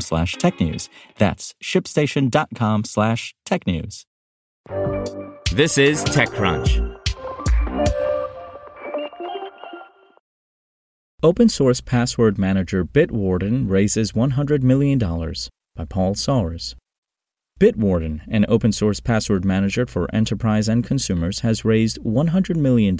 slash technews. That's shipstation.com slash technews. This is TechCrunch. Open source password manager Bitwarden raises $100 million by Paul Sawers. Bitwarden, an open source password manager for enterprise and consumers, has raised $100 million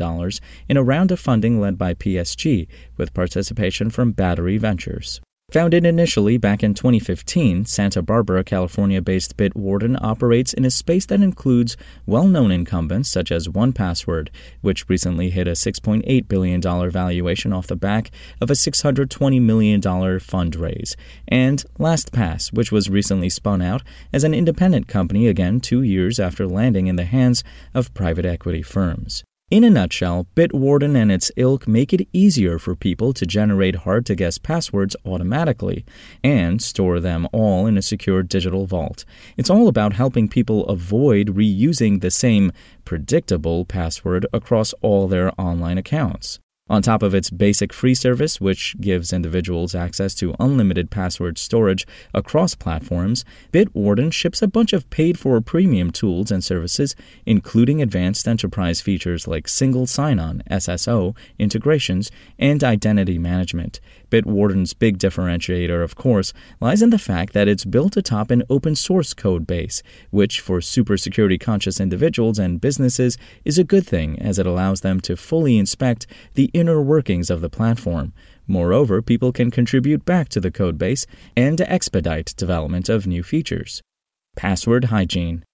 in a round of funding led by PSG with participation from Battery Ventures. Founded initially back in 2015, Santa Barbara, California based Bitwarden operates in a space that includes well known incumbents such as 1Password, which recently hit a $6.8 billion valuation off the back of a $620 million fundraise, and LastPass, which was recently spun out as an independent company again two years after landing in the hands of private equity firms. In a nutshell, Bitwarden and its ilk make it easier for people to generate hard to guess passwords automatically and store them all in a secure digital vault. It's all about helping people avoid reusing the same predictable password across all their online accounts. On top of its basic free service, which gives individuals access to unlimited password storage across platforms, Bitwarden ships a bunch of paid for premium tools and services, including advanced enterprise features like single sign on, SSO, integrations, and identity management. Bitwarden's big differentiator, of course, lies in the fact that it's built atop an open source code base, which for super security conscious individuals and businesses is a good thing as it allows them to fully inspect the inner workings of the platform. Moreover, people can contribute back to the codebase and expedite development of new features. Password hygiene.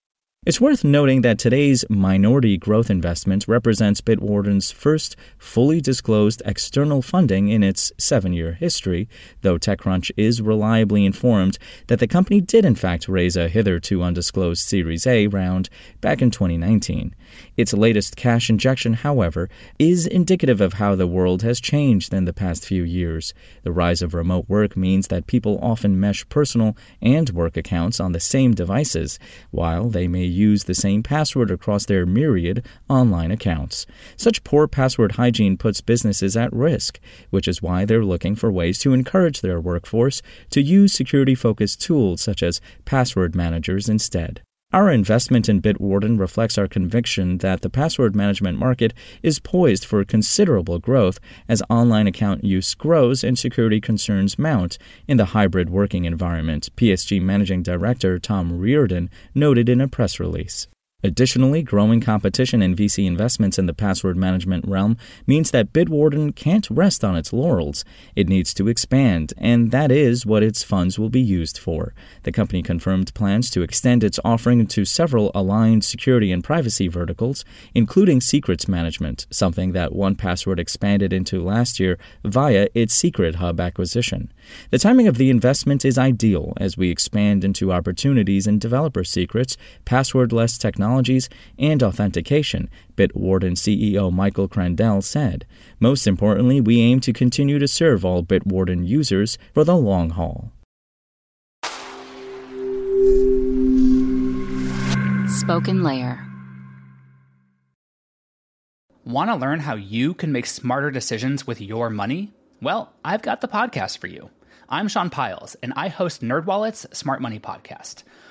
It's worth noting that today's minority growth investment represents Bitwarden's first fully disclosed external funding in its seven year history, though TechCrunch is reliably informed that the company did in fact raise a hitherto undisclosed Series A round back in 2019. Its latest cash injection, however, is indicative of how the world has changed in the past few years. The rise of remote work means that people often mesh personal and work accounts on the same devices, while they may use the same password across their myriad online accounts. Such poor password hygiene puts businesses at risk, which is why they're looking for ways to encourage their workforce to use security focused tools such as password managers instead. Our investment in Bitwarden reflects our conviction that the password management market is poised for considerable growth as online account use grows and security concerns mount in the hybrid working environment, PSG Managing Director Tom Reardon noted in a press release. Additionally, growing competition in VC investments in the password management realm means that Bitwarden can't rest on its laurels. It needs to expand, and that is what its funds will be used for. The company confirmed plans to extend its offering to several aligned security and privacy verticals, including secrets management, something that 1Password expanded into last year via its Secret Hub acquisition. The timing of the investment is ideal as we expand into opportunities in developer secrets, passwordless technologies, and authentication, Bitwarden CEO Michael Crandell said. Most importantly, we aim to continue to serve all Bitwarden users for the long haul. Spoken Layer. Want to learn how you can make smarter decisions with your money? Well, I've got the podcast for you. I'm Sean Pyles, and I host NerdWallet's Smart Money Podcast.